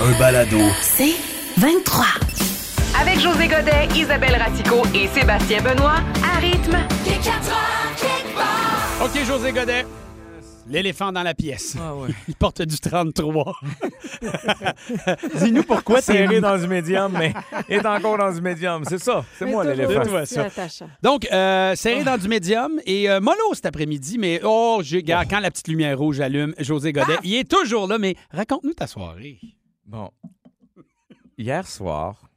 Un balado. C'est 23. Avec José Godet, Isabelle Ratico et Sébastien Benoît, à rythme. OK, José Godet. L'éléphant dans la pièce. Ah ouais. Il porte du 33. Dis-nous pourquoi t'es Serré dans du médium, mais est encore dans du médium. C'est ça. C'est moi l'éléphant. Donc, euh, serré dans du médium et euh, mollo cet après-midi, mais oh, j'ai, regarde, quand la petite lumière rouge allume, José Godet, il est toujours là, mais raconte-nous ta soirée. Bon. Hier soir,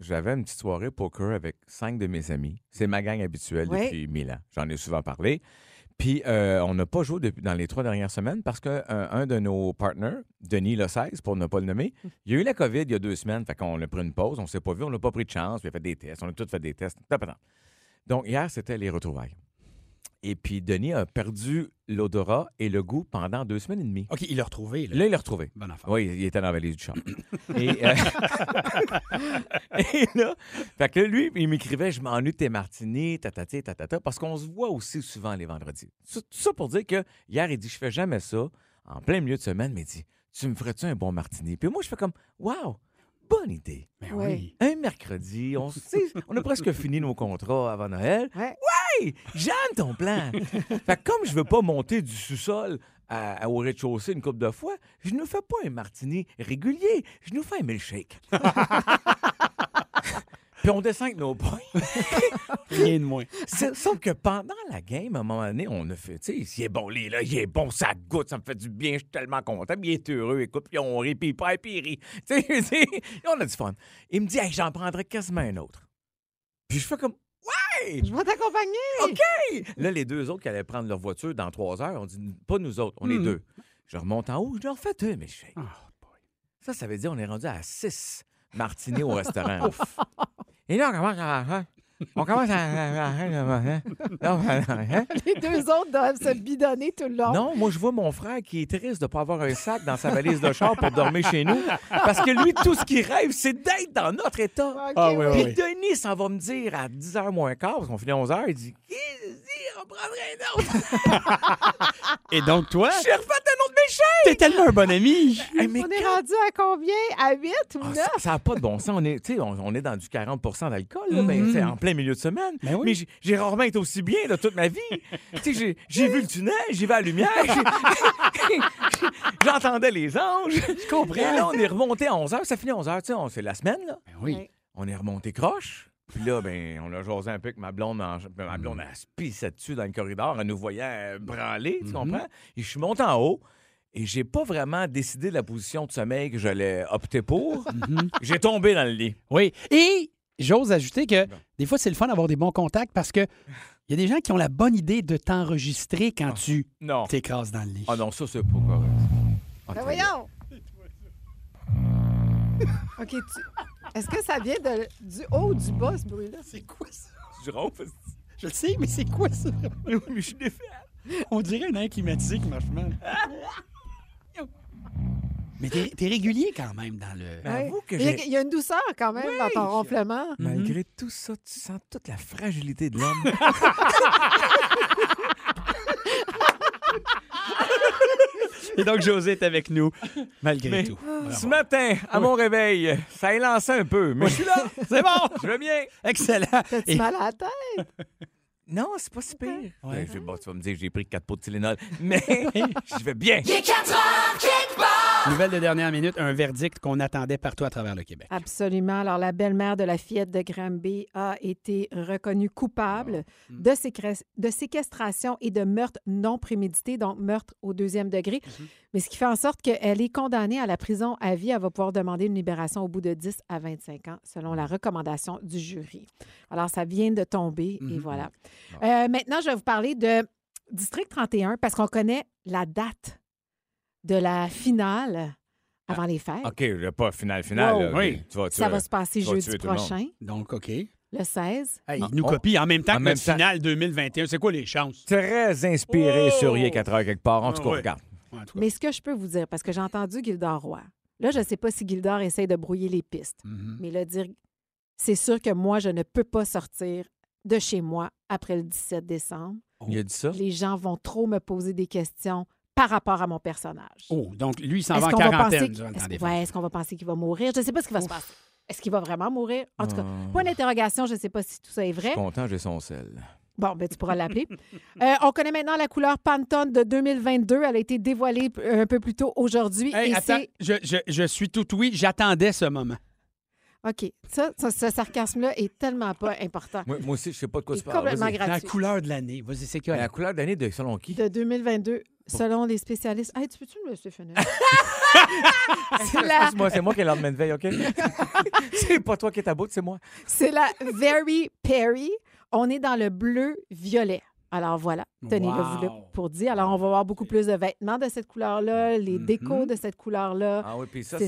j'avais une petite soirée poker avec cinq de mes amis. C'est ma gang habituelle depuis mille ans. J'en ai souvent parlé. Puis, euh, on n'a pas joué depuis, dans les trois dernières semaines parce qu'un un de nos partners, Denis Le 16, pour ne pas le nommer, il y a eu la COVID il y a deux semaines. Fait qu'on a pris une pause, on s'est pas vu, on n'a pas pris de chance, puis on a fait des tests, on a tous fait des tests. Donc, hier, c'était les retrouvailles. Et puis, Denis a perdu l'odorat et le goût pendant deux semaines et demie. OK, il l'a retrouvé. Là. Là, il l'a retrouvé. Bonne affaire. Oui, il était dans la valise du champ. et, euh, et là, fait que là, lui, il m'écrivait Je m'ennuie de tes martinis, tatati, tatata, parce qu'on se voit aussi souvent les vendredis. Tout ça pour dire que hier, il dit Je fais jamais ça, en plein milieu de semaine, mais il dit Tu me ferais-tu un bon martini? Puis moi, je fais comme Wow, bonne idée. Ben Ouais. oui. Un mercredi, on a presque fini nos contrats avant Noël. Ouais. J'aime ton plan. fait que comme je veux pas monter du sous-sol à- à- au rez-de-chaussée une couple de fois, je ne fais pas un martini régulier, je nous fais un milkshake. Puis on descend avec nos points. Rien de moins. Sauf que pendant la game, à un moment donné, on a fait, tu sais, il est bon, lui, là, il est bon, ça goûte, ça me fait du bien, je suis tellement content. Puis il est heureux, écoute, puis on rit, puis il perd, puis il rit. Tu sais, on a du fun. Il me dit, hey, j'en prendrais quasiment un autre. Puis je fais comme, ouais! Je vais t'accompagner. OK! Là, les deux autres qui allaient prendre leur voiture dans trois heures, on dit pas nous autres, on est Mhm. deux. Je remonte en haut, je leur fais deux, mais je fais. Oh, Ça, ça veut dire on est rendu à six martinets au restaurant. Et là, on commence à. On commence à. Les deux autres doivent se bidonner tout le long. Non, moi, je vois mon frère qui est triste de ne pas avoir un sac dans sa valise de char pour dormir chez nous. Parce que lui, tout ce qu'il rêve, c'est d'être dans notre état. Ah, oui, Puis oui. Denis s'en va me dire à 10h moins quart, parce qu'on finit à 11h, il dit on prendrait un autre. Et donc, toi, J'ai refait un autre méchant. t'es tellement un bon ami. Hey, mais On est quand- rendu à combien? À 8 ou Ah, 9? ça n'a pas de bon sens. On est, tu sais, on, on est dans du 40% d'alcool, là, ben, Mhm. c'est en plein milieu de semaine. Ben oui. Mais j'ai- rarement été aussi bien de toute ma vie. Tu sais, j'ai- vu le tunnel, j'ai vu la lumière, j'entendais les anges. Je comprends. Et là, on est remonté à 11 h. Ça finit à 11 h. Tu sais, on- c'est la semaine, là. Ben oui. On est remonté croche. Puis là, ben, on a jasé un peu avec ma blonde. en- ma Mm. blonde, elle se pissait dessus dans le corridor en nous voyant euh, branler, Mm-hmm. tu comprends? Et je suis monté en haut. Et j'ai pas vraiment décidé de la position de sommeil que j'allais opter pour. Mm-hmm. J'ai tombé dans le lit. Oui. Et j'ose ajouter que des fois, c'est le fun d'avoir des bons contacts parce que il y a des gens qui ont la bonne idée de t'enregistrer quand tu Non. t'écrases dans le lit. Ah non, ça, c'est pas correct. Ah, Ben voyons! OK, tu... Est-ce que ça vient de... du haut ou du bas, ce bruit-là? C'est quoi ça? Je ronfle. Je le sais, mais c'est quoi ça? Oui, mais je suis défait. On dirait un air climatique qui marche mal. Mais t'es régulier quand même dans le. Que il, y a, j'ai- il y a une douceur quand même dans ton ronflement. Malgré tout ça, tu sens toute la fragilité de l'homme. Et donc, José est avec nous, malgré Mais- tout. Ce matin, à mon réveil, ça a lancé un peu, mais je suis là. C'est bon! Je vais bien. Excellent. T'as-tu Et- mal à la tête? Non, c'est pas si pire. Ouais. Ben, bon, tu vas me dire que j'ai pris 4 pots de Tylenol, mais je vais bien. Nouvelle de dernière minute, un verdict qu'on attendait partout à travers le Québec. Absolument. Alors, la belle-mère de la fillette de Granby a été reconnue coupable de, sécré- de séquestration et de meurtre non prémédité, donc meurtre au deuxième degré. Mais ce qui fait en sorte qu'elle est condamnée à la prison à vie. Elle va pouvoir demander une libération au bout de 10 à 25 ans, selon la recommandation du jury. Alors, ça vient de tomber et voilà. Euh, maintenant, je vais vous parler de District 31 parce qu'on connaît la date de la finale avant les fêtes. OK, pas final, final. Wow. là. Oui. Tu vas- tu Ça vas- va se passer tu vas jeudi tuer tout le monde. prochain, Donc, OK. le 16. Hey, Non, il nous on- copie en même temps en que même notre temps. finale 2021. C'est quoi les chances? Très inspiré Oh! sur Rien 4 heures quelque part. En tout Ah, cas, ouais. regarde. Ouais, en tout cas. Mais ce que je peux vous dire, parce que j'ai entendu Gildor Roy, là, je ne sais pas si Gildor essaye de brouiller les pistes, Mhm. mais là, dire, c'est sûr que moi, je ne peux pas sortir de chez moi après le 17 décembre. Il a dit ça? Les gens vont trop me poser des questions par rapport à mon personnage. Oh, donc lui, il s'en va en va quarantaine penser, durant le temps est-ce- ouais, est-ce qu'on va penser qu'il va mourir? Je ne sais pas ce qui va se passer. Est-ce qu'il va vraiment mourir? En tout cas, Ah. point d'interrogation, je ne sais pas si tout ça est Je vrai. suis content, j'ai son sel. Bon, ben, tu pourras l'appeler. Euh, on connaît maintenant la couleur Pantone de 2022. Elle a été dévoilée p- un peu plus tôt aujourd'hui. Hey, et attends, c'est. je, je, je suis tout oui. J'attendais ce moment. OK. Ça, ça, ce sarcasme-là est tellement pas important. Moi, moi aussi, je sais pas de quoi Il tu parles. complètement Vas-y. La couleur de l'année. Vas-y, c'est quoi? La couleur d'année de selon qui? De 2022, selon les spécialistes. Hey, tu peux-tu me laisser finir? c'est la, Excuse-moi, c'est moi qui ai l'ordre de veille, OK? c'est pas toi qui es à bout, c'est moi. c'est la Very Perry. On est dans le bleu-violet. Alors voilà, tenez-le Wow. pour dire. Alors, on va voir beaucoup plus de vêtements de cette couleur-là, les Mhm. décos de cette couleur-là. Ah oui, puis ça,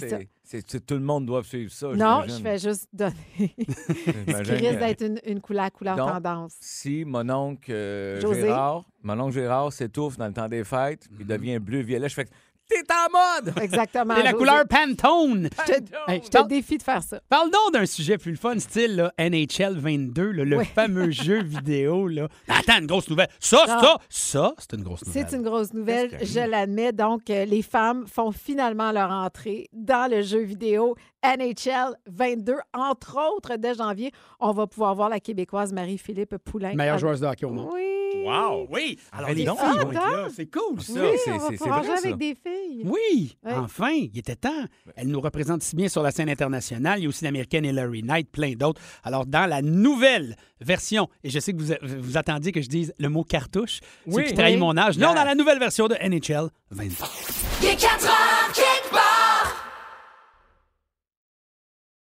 C'est Tout le monde doit suivre ça. non, je fais juste donner ce qui risque que d'être une, une couleur, couleur Donc, tendance. Si mon oncle euh, José? Gérard, mon oncle Gérard s'étouffe dans le temps des fêtes, Mhm. il devient bleu-violet, je fais T'es en mode! Exactement. C'est la José. couleur Pantone. Je te, Hey, je te parle- défie de faire ça. Parle donc d'un sujet plus fun, style là, NHL 22, là, le fameux jeu vidéo. Là. Attends, une grosse nouvelle. Ça, Non. ça, ça, c'est une grosse nouvelle. C'est une grosse nouvelle, je l'admets. Donc, euh, les femmes font finalement leur entrée dans le jeu vidéo NHL 22. Entre autres, dès janvier, on va pouvoir voir la Québécoise Marie-Philippe Poulain. Meilleure joueuse de hockey au monde. Oui. Wow! Oui! Alors, les filles Ah, vont être là. C'est cool, Oui, ça. c'est- on va c'est- c'est pouvoir vrai, jouer ça. avec des filles. Oui, Ouais. enfin, il était temps. Elle nous représente si bien sur la scène internationale. Il y a aussi l'américaine Hillary Knight, plein d'autres. Alors, dans la nouvelle version, et je sais que vous, vous attendiez que je dise le mot cartouche, ce Oui. qui trahit Oui. mon âge. Non, Yeah. dans la nouvelle version de NHL 23.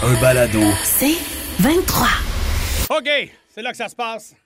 Un balado. C'est 23. OK, c'est là que ça se passe.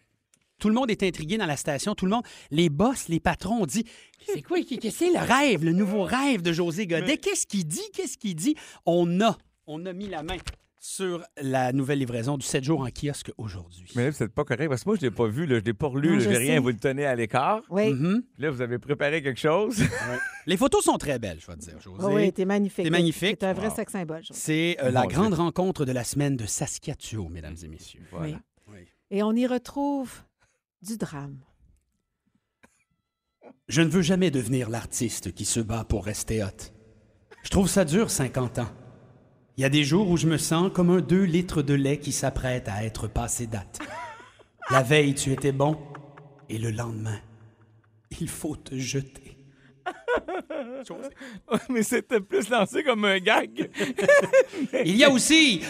Tout le monde est intrigué dans la station. Tout le monde, les boss, les patrons ont dit C'est quoi, qu'est-ce que c'est le rêve, le nouveau rêve de José Godet? Qu'est-ce qu'il dit? Qu'est-ce qu'il dit? On a, on a mis la main sur la nouvelle livraison du 7 jours en kiosque aujourd'hui. Mais là, c'est pas correct parce que moi, je l'ai pas vu, là, je l'ai pas relu, Non, là, je j'ai rien, vous le tenez à l'écart. Oui. Puis Là, vous avez préparé quelque chose. Les photos sont très belles, je vais te dire, José. Oh oui, t'es magnifique. T'es magnifique. C'est un vrai Wow. sex symbole. C'est euh, la grande Dieu. rencontre de la semaine de Saskatchewan, mesdames et messieurs. Voilà. Oui. Et on y retrouve du drame. Je ne veux jamais devenir l'artiste qui se bat pour rester hot. Je trouve ça dur, 50 ans. Il y a des jours où je me sens comme un 2 litres de lait qui s'apprête à être passé date. La veille, tu étais bon, et le lendemain, il faut te jeter. Mais c'était plus lancé comme un gag. Il y a aussi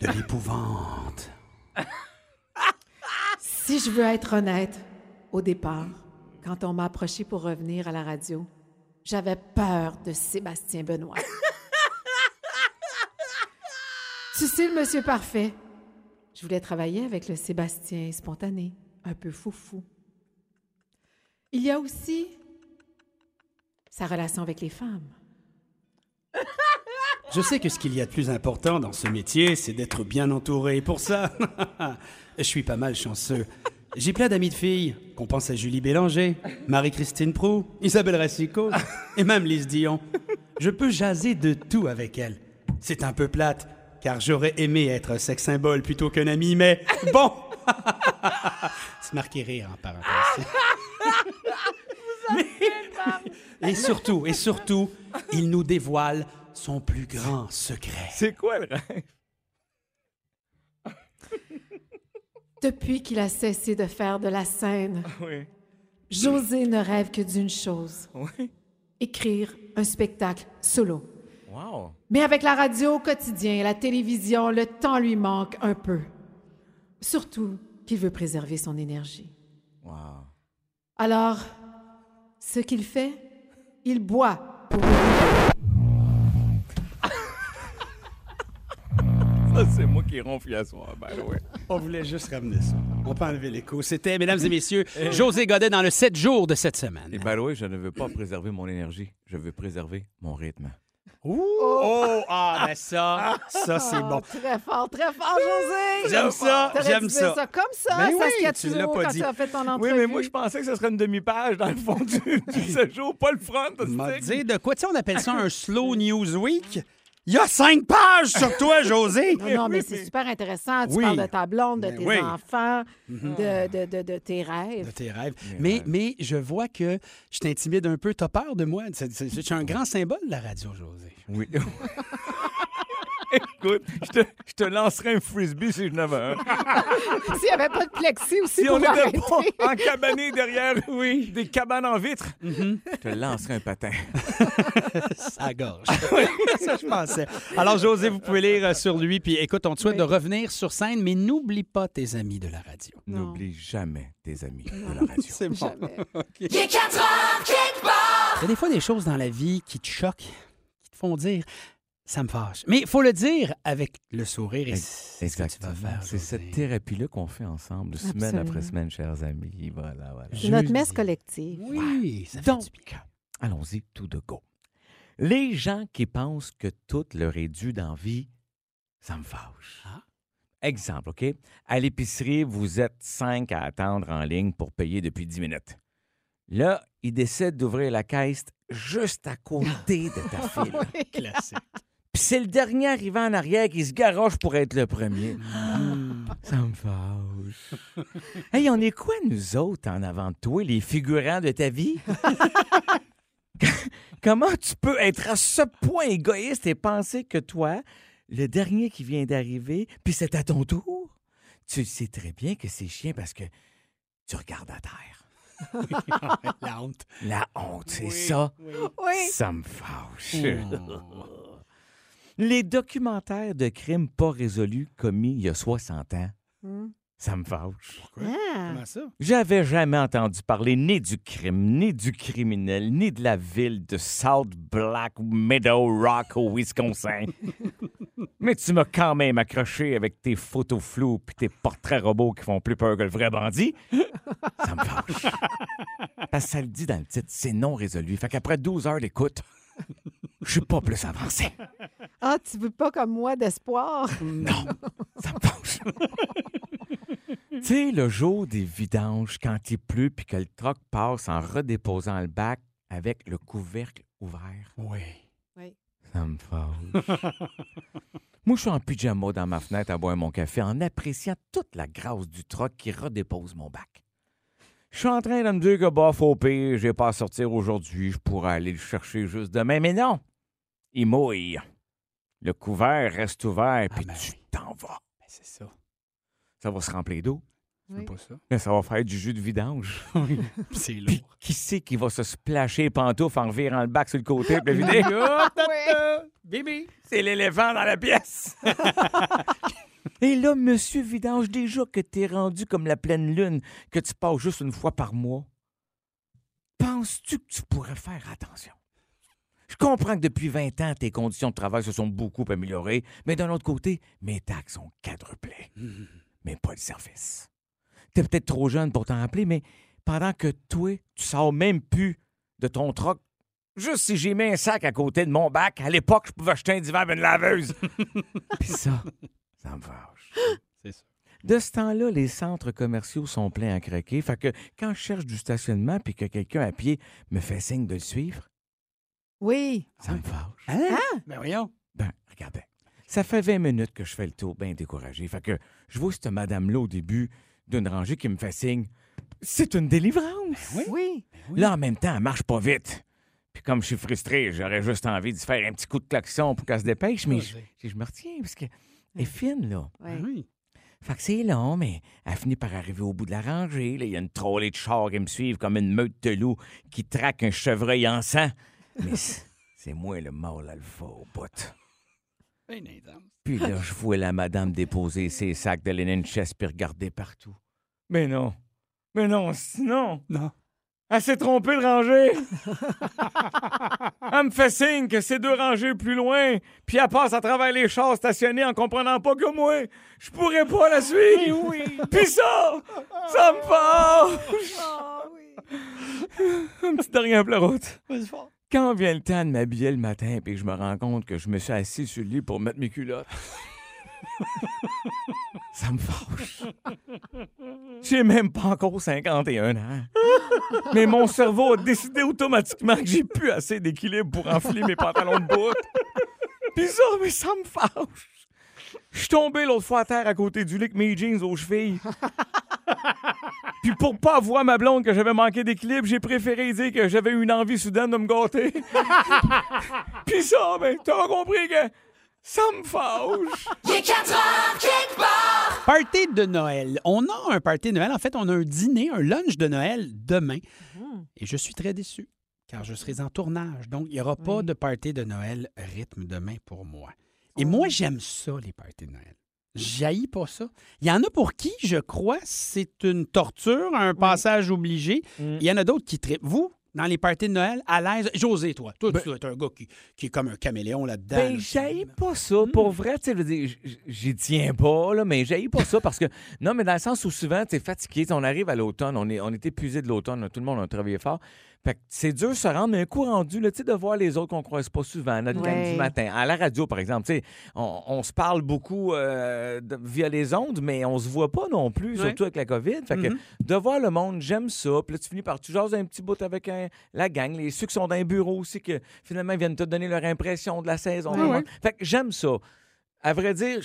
de l'épouvante. Si je veux être honnête, au départ, quand on m'a approché pour revenir à la radio, j'avais peur de Sébastien Benoît. Tu sais, le monsieur parfait. Je voulais travailler avec le Sébastien spontané, un peu foufou. Il y a aussi sa relation avec les femmes. Je sais que ce qu'il y a de plus important dans ce métier, c'est d'être bien entouré. Pour ça, je suis pas mal chanceux. J'ai plein d'amis de filles, qu'on pense à Julie Bélanger, Marie-Christine Prou, Isabelle Racicot et même Lise Dion. Je peux jaser de tout avec elles. C'est un peu plate, car j'aurais aimé être un sex symbole plutôt qu'un ami, mais bon! C'est marqué rire en parenthèse. Mais- Et surtout, et surtout, il nous dévoile son plus grand secret. C'est quoi le rêve? Depuis qu'il a cessé de faire de la scène, Oui. José ne rêve que d'une chose. Écrire un spectacle solo. Wow. Mais avec la radio au quotidien et la télévision, le temps lui manque un peu. Surtout qu'il veut préserver son énergie. Wow. Alors, ce qu'il fait, il boit pour Ça, c'est moi qui ronfle à soir, ben ouais. On voulait juste ramener ça. On peut enlever l'écho. C'était, mesdames et messieurs, José Godet dans le 7 jours de cette semaine. Et the way, je ne veux pas préserver mon énergie. Je veux préserver mon rythme. Ouh! Oh! Ah, ben ça, ça, c'est bon. Très fort, très fort, José! J'aime ça, j'aime dire ça. comme ça, Ben oui, Saskia tu l'as pas quand dit. tu as fait ton Oui, mais moi, je pensais que ce serait une demi-page dans le fond du, du séjour, pas le front. M'a dit de quoi, tu sais, on appelle ça un slow news week. Il y a cinq pages sur toi, José. Non, non, mais c'est super intéressant. Tu Oui. parles de ta blonde, de Ben tes oui. enfants, Mhm. de, de, de, de tes De rêves. tes rêves. Mais, mais je vois que je t'intimide un peu. T'as peur de moi. C'est- un grand symbole de la radio, José. Oui. Écoute, je te, je te lancerais un frisbee si je n'avais un. S'il n'y avait pas de plexi aussi Si pour on était pas encabané derrière oui, des cabanes en vitre, je te lancerais un patin. Ça gorge. ça, je pensais. Alors, José, vous pouvez lire euh, sur lui. Puis écoute, on te souhaite de revenir sur scène, mais n'oublie pas tes amis de la radio. N'oublie jamais tes amis de la radio. C'est bon. OK. Il est 4 heures, quelque part. Il y a des fois des choses dans la vie qui te choquent, qui te font dire ça me fâche. Mais il faut le dire avec le sourire et c'est ce que tu vas faire. C'est cette thérapie-là qu'on fait ensemble, semaine après semaine, chers amis. Voilà, voilà. C'est notre messe collective. Oui, ça fait Donc, du bien. allons-y tout de go. Les gens qui pensent que tout leur est dû dans vie, ça me fâche. Ah. Exemple, OK? À l'épicerie, vous êtes cinq à attendre en ligne pour payer depuis 10 minutes. Là, ils décident d'ouvrir la caisse juste à côté de ta file. Classique. Puis c'est le dernier arrivant en arrière qui se garoche pour être le premier. Ça me fâche. hey, on est quoi, nous autres, en avant de toi, les figurants de ta vie? Comment tu peux être à ce point égoïste et penser que toi, le dernier qui vient d'arriver, puis c'est à ton tour? Tu sais très bien que c'est chiant parce que tu regardes à terre. La honte. La honte, c'est Oui, ça? Oui. Ça me fâche. Oh. Les documentaires de crimes pas résolus commis il y a 60 ans, Hmm. ça me fâche. Ah. Comment ça? J'avais jamais entendu parler ni du crime, ni du criminel, ni de la ville de South Black Meadow Rock au Wisconsin. Mais tu m'as quand même accroché avec tes photos floues puis tes portraits robots qui font plus peur que le vrai bandit. Ça me fâche. Parce que ça le dit dans le titre, c'est non résolu. Fait qu'après 12 heures d'écoute, je suis pas plus avancé. Ah, tu veux pas comme moi d'espoir? Non, ça me fâche. tu sais, le jour des vidanges, quand il pleut puis que le troc passe en redéposant le bac avec le couvercle ouvert, Oui. Oui. ça me fâche. Moi, je suis en pyjama dans ma fenêtre à boire mon café en appréciant toute la grâce du troc qui redépose mon bac. Je suis en train de me dire que, bah, faut pire, j'ai pas à sortir aujourd'hui, je pourrais aller le chercher juste demain. Mais non! Il mouille. Le couvert reste ouvert, puis ben tu oui. t'en vas. Ben, c'est ça. Ça va se remplir d'eau. Oui. C'est pas ça. Là, ça va faire du jus de vidange. C'est Puis lourd. qui c'est qui va se splasher les pantoufles en revirant le bac sur le côté pour le vider? Bébé. C'est l'éléphant dans la pièce. Et là, monsieur Vidange, déjà que t'es rendu comme la pleine lune, que tu passes juste une fois par mois, penses-tu que tu pourrais faire attention? Je comprends que depuis 20 ans, tes conditions de travail se sont beaucoup améliorées, mais d'un autre côté, mes taxes ont quadruplé. Mais pas le service. T'es peut-être trop jeune pour t'en rappeler, mais pendant que toi, tu sors même plus de ton troc, juste si j'ai mis un sac à côté de mon bac, à l'époque, je pouvais acheter un divan avec une laveuse. Puis ça, ça me fâche. C'est ça. De ce temps-là, les centres commerciaux sont pleins à craquer. Fait que quand je cherche du stationnement puis que quelqu'un à pied me fait signe de le suivre, Oui. ça me fâche. Hein? Ben voyons. Ben, regardez. Ça fait 20 minutes que je fais le tour bien découragé. Fait que je vois cette madame-là au début d'une rangée qui me fait signe. C'est une délivrance. Oui. Oui. Là, en même temps, elle marche pas vite. Puis comme je suis frustré, j'aurais juste envie de faire un petit coup de klaxon pour qu'elle se dépêche, mais je, je me retiens parce qu'elle est fine, là. Oui. Ben oui. Fait que c'est long, mais elle finit par arriver au bout de la rangée. là. Il y a une trollée de chars qui me suivent comme une meute de loups qui traque un chevreuil en sang. Mais c'est moi le mâle alpha au bout. Puis là, je vois la madame déposer ses sacs de linen chest puis regarder partout. Mais non. Mais non, non. Non. Elle s'est trompée de rangée. elle me fait signe que c'est deux rangées plus loin, puis elle passe à travers les chars stationnés en comprenant pas que moi, je pourrais pas la suivre. Puis ça, ça me fâche. Un petit dernier pleurote. Quand vient le temps de m'habiller le matin puis que je me rends compte que je me suis assis sur le lit pour mettre mes culottes, ça me fâche. J'ai même pas encore 51 ans. Mais mon cerveau a décidé automatiquement que j'ai plus assez d'équilibre pour enfiler mes pantalons de bout. Puis ça, mais ça me fâche. Je suis tombé l'autre fois à terre à côté du lit mes jeans aux chevilles. Puis pour pas voir ma blonde que j'avais manqué d'équilibre, j'ai préféré dire que j'avais une envie soudaine de me gâter. Puis ça, ben, t'as compris que ça me fâche. Il est 4 heures quelque part. Party de Noël. On a un party de Noël. En fait, on a un dîner, un lunch de Noël demain. Et je suis très déçu, car je serai en tournage. Donc, il n'y aura pas de party de Noël rythme demain pour moi. Et moi, j'aime ça, les parties de Noël. J'haïs pas ça. Il y en a pour qui, je crois, c'est une torture, un passage obligé. Il y en a d'autres qui trippent. Vous, dans les parties de Noël, à l'aise. José, toi. Toi, tu dois être un gars qui, qui est comme un caméléon là-dedans. Ben, là. j'haïs pas ça. Pour vrai, tu sais, j'y tiens pas, là, mais j'haïs pas ça parce que, non, mais dans le sens où souvent, tu es fatigué, tu on arrive à l'automne, on est, on est épuisé de l'automne, tout le monde a travaillé fort. Fait que c'est dur de se rendre, mais un coup rendu, là, de voir les autres qu'on croise pas souvent, notre gang Ouais. du matin. À la radio, par exemple, on, on se parle beaucoup euh, de- via les ondes, mais on se voit pas non plus, Ouais. surtout avec la COVID. Fait que Mhm. de voir le monde, j'aime ça. Puis là, tu finis par, tu jases un petit bout avec un- la gang, les ceux qui sont dans un bureau aussi, que finalement, ils viennent te donner leur impression de la saison. Ouais. Fait que j'aime ça. À vrai dire,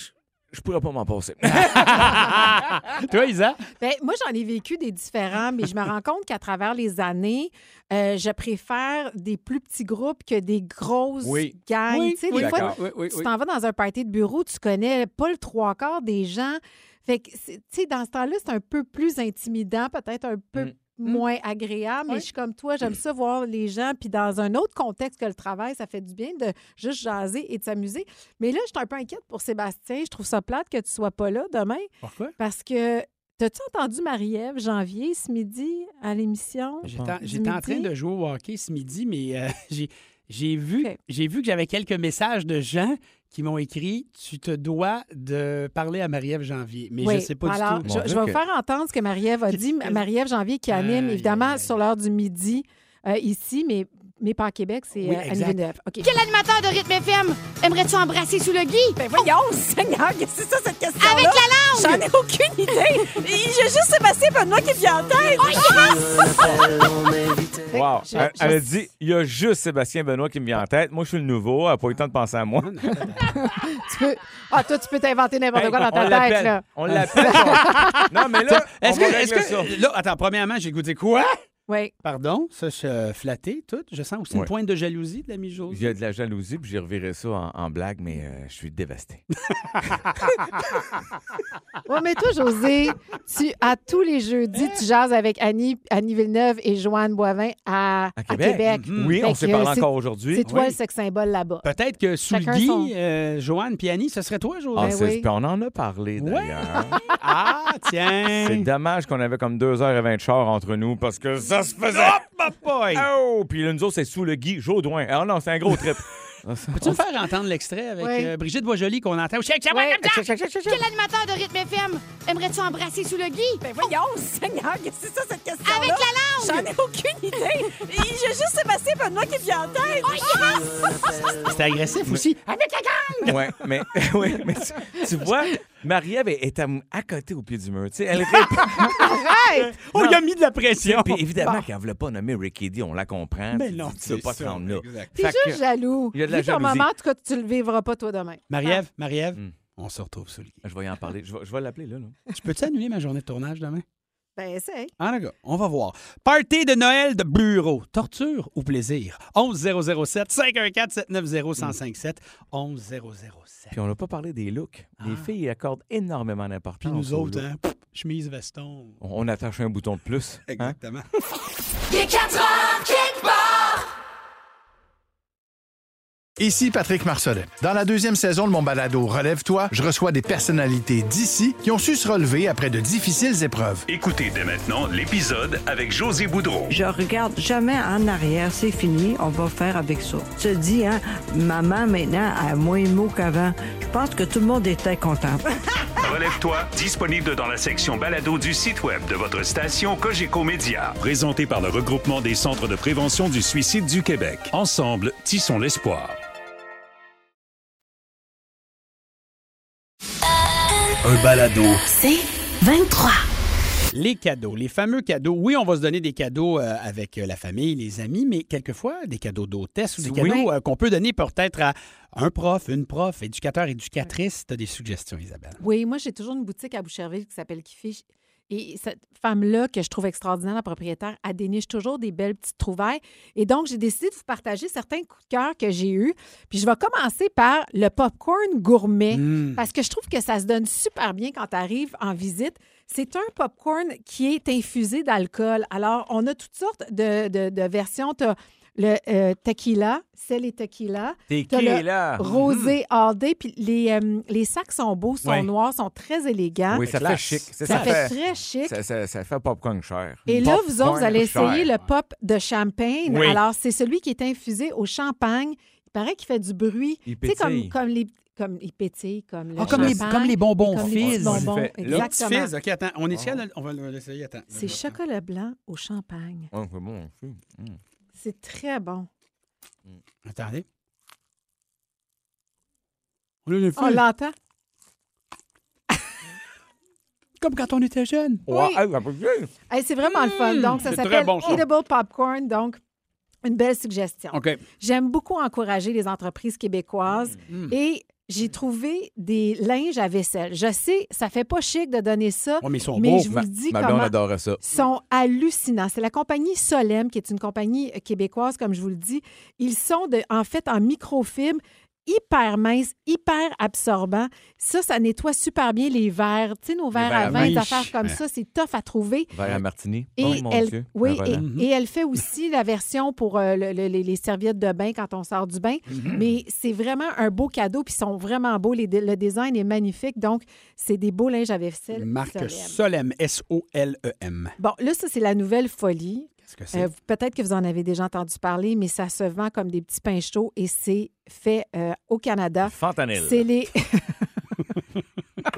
je- pourrais pas m'en passer. Toi, Isa? Ben, moi, j'en ai vécu des différents, mais je me rends compte qu'à travers les années, euh, je préfère des plus petits groupes que des grosses Oui. gangs. Oui, tu sais, oui, des fois, d'accord. Oui, oui, tu oui. t'en vas dans un party de bureau, tu connais pas le trois quarts des gens. Fait que, c'est- tu sais, dans ce temps-là, c'est un peu plus intimidant, peut-être un peu Mm. Moins agréable, mais Oui. je suis comme toi, j'aime ça voir les gens, puis dans un autre contexte que le travail, ça fait du bien de juste jaser et de s'amuser. Mais là, je suis un peu inquiète pour Sébastien. Je trouve ça plate que tu sois pas là demain, Pourquoi? parce que T'as-tu entendu Marie-Ève Janvier ce midi à l'émission? J'étais en- train de jouer au hockey ce midi, mais euh, j'ai vu, j'ai vu que j'avais quelques messages de gens qui m'ont écrit Tu te dois de parler à Marie-Ève Janvier. Mais je ne sais pas Alors, du je, tout. Je Dieu, vais vous que- faire entendre ce que Marie-Ève a dit. Marie-Ève Janvier qui anime, Aïe, évidemment, aïe, aïe. sur l'heure du midi euh, ici, mais, mais pas à Québec, c'est Oui, euh, Annie. Villeneuve. Quel animateur de rythme FM aimerais-tu embrasser sous le gui? Ben voyons, Seigneur, qu'est-ce que c'est ça, cette question Avec la langue! J'en ai aucune idée. J'ai juste Sébastien Benoît qui me vient en tête. Wow. Je- elle, je- elle a dit il y a juste Sébastien Benoît qui me vient en tête. Moi, je suis le nouveau. Elle n'a pas eu le temps de penser à moi. Tu peux... Ah, toi, tu peux t'inventer n'importe Hey, quoi dans on ta tête, là. On l'appelle. non, mais là, Est-ce on que, ça. que- là, attends, premièrement, j'ai goûté quoi? Oui. Pardon, ça, je suis euh, flatté, tout. Je sens aussi une pointe de jalousie de l'ami José. Il y a de la jalousie, puis j'ai reviré ça en, en blague, mais euh, je suis dévasté. Ouais, mais toi, José, tu, à tous les jeudis, tu jases avec Annie, Annie Villeneuve et Joanne Boivin à, À Québec. Mhm. Oui, Fait on s'est parlé encore aujourd'hui. C'est toi Oui. le sex symbole là-bas. Peut-être que sous Chacun le gui, son. euh, Joanne Piani, ce serait toi, José? Ah, Ben oui. puis on en a parlé d'ailleurs. Ah, tiens! C'est dommage qu'on avait comme 2h20 de char entre nous parce que ça se faisait. boy! Oh! Puis là, nous autres, c'est sous le Guy Jodoin. Ah non, c'est un gros trip. Peux-tu me faire entendre l'extrait avec Oui. euh, Brigitte Boisjoli qu'on entend? Shake. Quel animateur de rythme FM aimerais-tu embrasser sous le gui? Ben voyons, Seigneur, qu'est-ce que c'est ça, cette question Avec la langue! J'en ai aucune idée. J'ai juste Sébastien Benoît qui vient en tête. C'était agressif aussi. Avec la gang! Ouais, mais, ouais, mais tu, tu vois, Marie-Ève est est à, à côté au pied du mur. Tu sais, elle répond. Arrête! On lui a mis de la pression. Puis évidemment qu'elle ne voulait pas nommer Ricky D, on la comprend. Mais non, tu ne veux c'est pas te rendre là. T'es juste que- jaloux. il y a de la jalousie. moment, en tout cas, tu le vivras pas toi demain. Marie-Ève, Marie-Ève, Hmm. on se retrouve sous le. Je vais y en parler. Je vais, je vais l'appeler là. là. Tu peux-tu annuler ma journée de tournage demain? Ben, essaye. Ah, d'accord. On va voir. Party de Noël de bureau. Torture ou plaisir? 11007 514 790 1057 11007. Puis on n'a pas parlé des looks. Les filles y accordent énormément Puis d'importance. nous aux autres, looks. hein, pff, chemise, veston. On attache un bouton de plus. hein? Exactement. Il Ici Patrick Marcelet. Dans la deuxième saison de mon balado Relève-toi, je reçois des personnalités d'ici qui ont su se relever après de difficiles épreuves. Écoutez dès maintenant l'épisode avec José Boudreau. Je regarde jamais en arrière, c'est fini, on va faire avec ça. Tu te dis, hein, maman maintenant a moins de mots qu'avant. Je pense que tout le monde était content. Relève-toi, disponible dans la section balado du site web de votre station Cogeco Média. Présenté par le regroupement des centres de prévention du suicide du Québec. Ensemble, tissons l'espoir. Un balado. C'est 23. Les cadeaux, les fameux cadeaux. Oui, on va se donner des cadeaux euh, avec euh, la famille, les amis, mais quelquefois des cadeaux d'hôtesse ou des Oui. cadeaux euh, qu'on peut donner peut-être à un prof, une prof, éducateur, éducatrice. Tu as des suggestions, Isabelle? Oui, moi, j'ai toujours une boutique à Boucherville qui s'appelle Kiffy. Et cette femme-là, que je trouve extraordinaire, la propriétaire, elle déniche toujours des belles petites trouvailles. Et donc, j'ai décidé de vous partager certains coups de cœur que j'ai eus. Puis, je vais commencer par le popcorn gourmet, Mm. parce que je trouve que ça se donne super bien quand tu arrives en visite. C'est un popcorn qui est infusé d'alcool. Alors, on a toutes sortes de, de- de versions. Tu le euh, tequila, c'est et tequila. Le Tequila. Rosé all day. Puis les, euh, les sacs sont beaux, sont noirs, sont très élégants. Oui, ça fait chic. Ça, fait, très chic. Ça, ça- ça fait popcorn cher. Et là, vous autres, vous allez cher. essayer le pop de champagne. Oui. Alors, c'est celui qui est infusé au champagne. Il paraît qu'il fait du bruit. Il Tu sais, comme, pétille. comme les. Comme il pétille, comme le Ah, comme, les, comme les bonbons comme les petits fizz. bonbons, Le petit exactement. fizz. OK, attends. On est fiers, on va l'essayer. Attends. C'est chocolat blanc au champagne. Oh, c'est bon. aussi. Mm. C'est très bon. Attendez. On l'entend? Comme quand on était jeune. Oui. Hey, c'est vraiment le fun. Donc, ça s'appelle bon. Eatable Popcorn. Donc, une belle suggestion. OK. J'aime beaucoup encourager les entreprises québécoises Mm. et j'ai trouvé des linges à vaisselle. Je sais, ça fait pas chic de donner ça, Ouais, mais ils sont mais beaux. je vous Ma, le dis ma comment adorait ça. sont hallucinants. C'est la compagnie Solem, qui est une compagnie euh, québécoise, comme je vous le dis. Ils sont de, en fait en microfibre, hyper minces, hyper absorbants. Ça, ça nettoie super bien les verres. Tu sais, nos verres, verres à vin, des affaires comme Ouais. ça, c'est tough à trouver. Vers à Martini. Et, oh, mon elle, Dieu. oui, voilà. et, et elle fait aussi la version pour euh, le- le- les, serviettes de bain quand on sort du bain. Mm-hmm. Mais c'est vraiment un beau cadeau, puis ils sont vraiment beaux. Les- le design est magnifique. Donc, c'est des beaux linges à vaisselle. Marque Solem. Solem. S-O-L-E-M. Bon, là, ça, c'est la nouvelle folie. Euh, Peut-être que vous en avez déjà entendu parler, mais ça se vend comme des petits pains chauds et c'est fait euh, au Canada. Fentanyl. C'est les,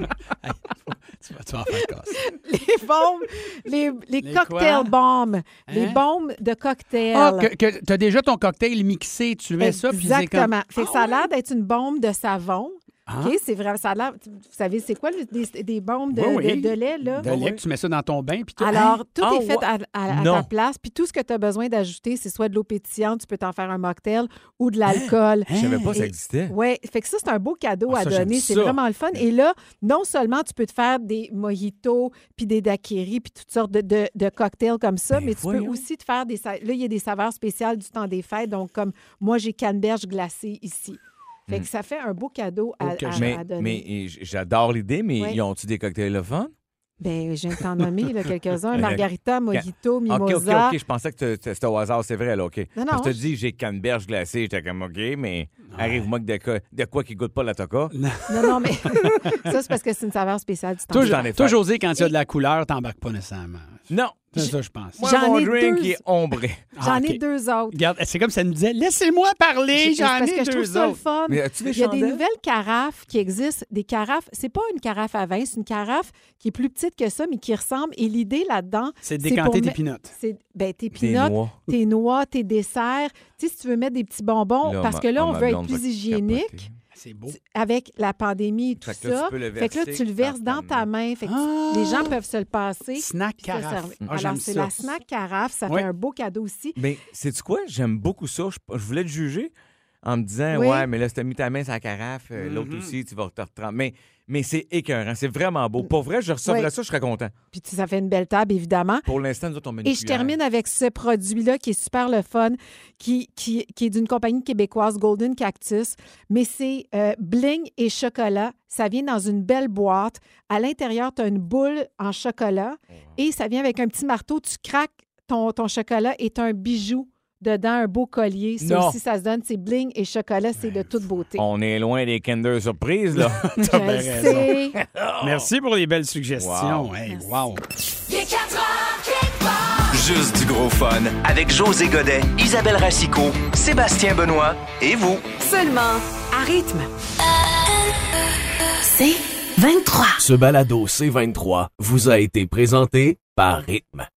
tu, vas, tu vas en faire casse. les bombes, les, les, Les cocktail bombes, les Hein? bombes de cocktail. Ah, que, tu as déjà ton cocktail mixé. Tu mets ça, puis c'est comme... Exactement. Fait que ça a l'air d'être une bombe de savon. Ah. OK, c'est vrai. Ça a l'air. Vous savez, c'est quoi le- des, des bombes de, Oui, oui. de- de lait, là? De lait, que tu mets ça dans ton bain, puis tout. Alors, Hein? tout Ah, est fait à, à- à Non. ta place. Puis tout ce que tu as besoin d'ajouter, c'est soit de l'eau pétillante, tu peux t'en faire un mocktail ou de l'alcool. Je savais pas que ça Et- existait. Oui, fait que ça, c'est un beau cadeau Ah, à ça, j'aime donner. C'est ça. vraiment le fun. Et là, non seulement tu peux te faire des mojitos, puis des daiquiris, puis toutes sortes de, de- de cocktails comme ça, Ben, mais tu peux aussi te faire des... sa- Là, il y a des saveurs spéciales du temps des fêtes. Donc, comme moi, j'ai canneberge glacée ici. Fait que ça fait un beau cadeau à, Ok, à-. Mais, à donner. mais j'adore l'idée, mais Ouais. ils ont-tu des cocktails le fun? Ben, de t'en nommer quelques-uns. Margarita, mojito, OK, mimosa. OK, OK. Je pensais que c'était au hasard, c'est vrai, là, OK. Non, non, Parce que je te dis, j'ai canneberge glacée. J'étais comme, OK, mais arrive-moi que de, quoi- de quoi qui goûte pas la toca. Non, non, mais ça, c'est parce que c'est une saveur spéciale du temps. Toi, José, quand il y a de la couleur, t'embarques pas nécessairement. Non. C'est ça, je pense. Moi, J'en mon ai drink deux. est ombré. J'en Ah, ai OK. deux autres. Regarde, c'est comme ça nous disait, laissez-moi parler, C'est j'en parce ai que je trouve deux ça le autres. fun. Mais as-tu des Il y a des chandelles? nouvelles carafes qui existent, des carafes. C'est pas une carafe à vin, c'est une carafe qui est plus petite que ça, mais qui ressemble. Et l'idée là-dedans, C'est de c'est décanter pour tes me- pinottes. c'est ben, tes Des pinottes, noix. tes noix, tes desserts. Tu sais, si tu veux mettre des petits bonbons, Là, parce ma- que là, ah, on ma veut être blonde va plus hygiénique. capoter. C'est beau. Avec la pandémie et tout Fait que là, ça. tu peux le fait que là, verser tu le verses dans ta main. Fait que tu- Ah! les gens peuvent se le passer. Snack carafe. Ah, Alors, c'est la snack carafe. Ça fait un beau cadeau aussi. Mais sais-tu quoi? J'aime beaucoup ça. Je, je voulais te juger en me disant, Oui. ouais, mais là, si t'as mis ta main sur la carafe, euh, l'autre Mhm. aussi, tu vas te retremper. Mais, Mais c'est écœurant. C'est vraiment beau. Pour vrai, je recevrais Oui. ça, je serais content. Puis ça fait une belle table, évidemment. Pour l'instant, nous autres, on met une Et je termine avec ce produit-là qui est super le fun, qui, qui, qui est d'une compagnie québécoise, Golden Cactus. Mais c'est euh, bling et chocolat. Ça vient dans une belle boîte. À l'intérieur, tu as une boule en chocolat et ça vient avec un petit marteau. Tu craques ton, ton chocolat et tu as un bijou dedans, un beau collier. Ça Non. aussi, ça se donne. C'est bling et chocolat, c'est de toute beauté. On est loin des Kinder Surprise, là. T'as bien Je raison. sais. Merci pour les belles suggestions. Wow. Hey, wow. Il est 4 heures quelque part. Juste du gros fun avec José Godet, Isabelle Racicot, Sébastien Benoît et vous. Seulement à rythme. C'est 23. Ce balado C23 vous a été présenté par Rythme.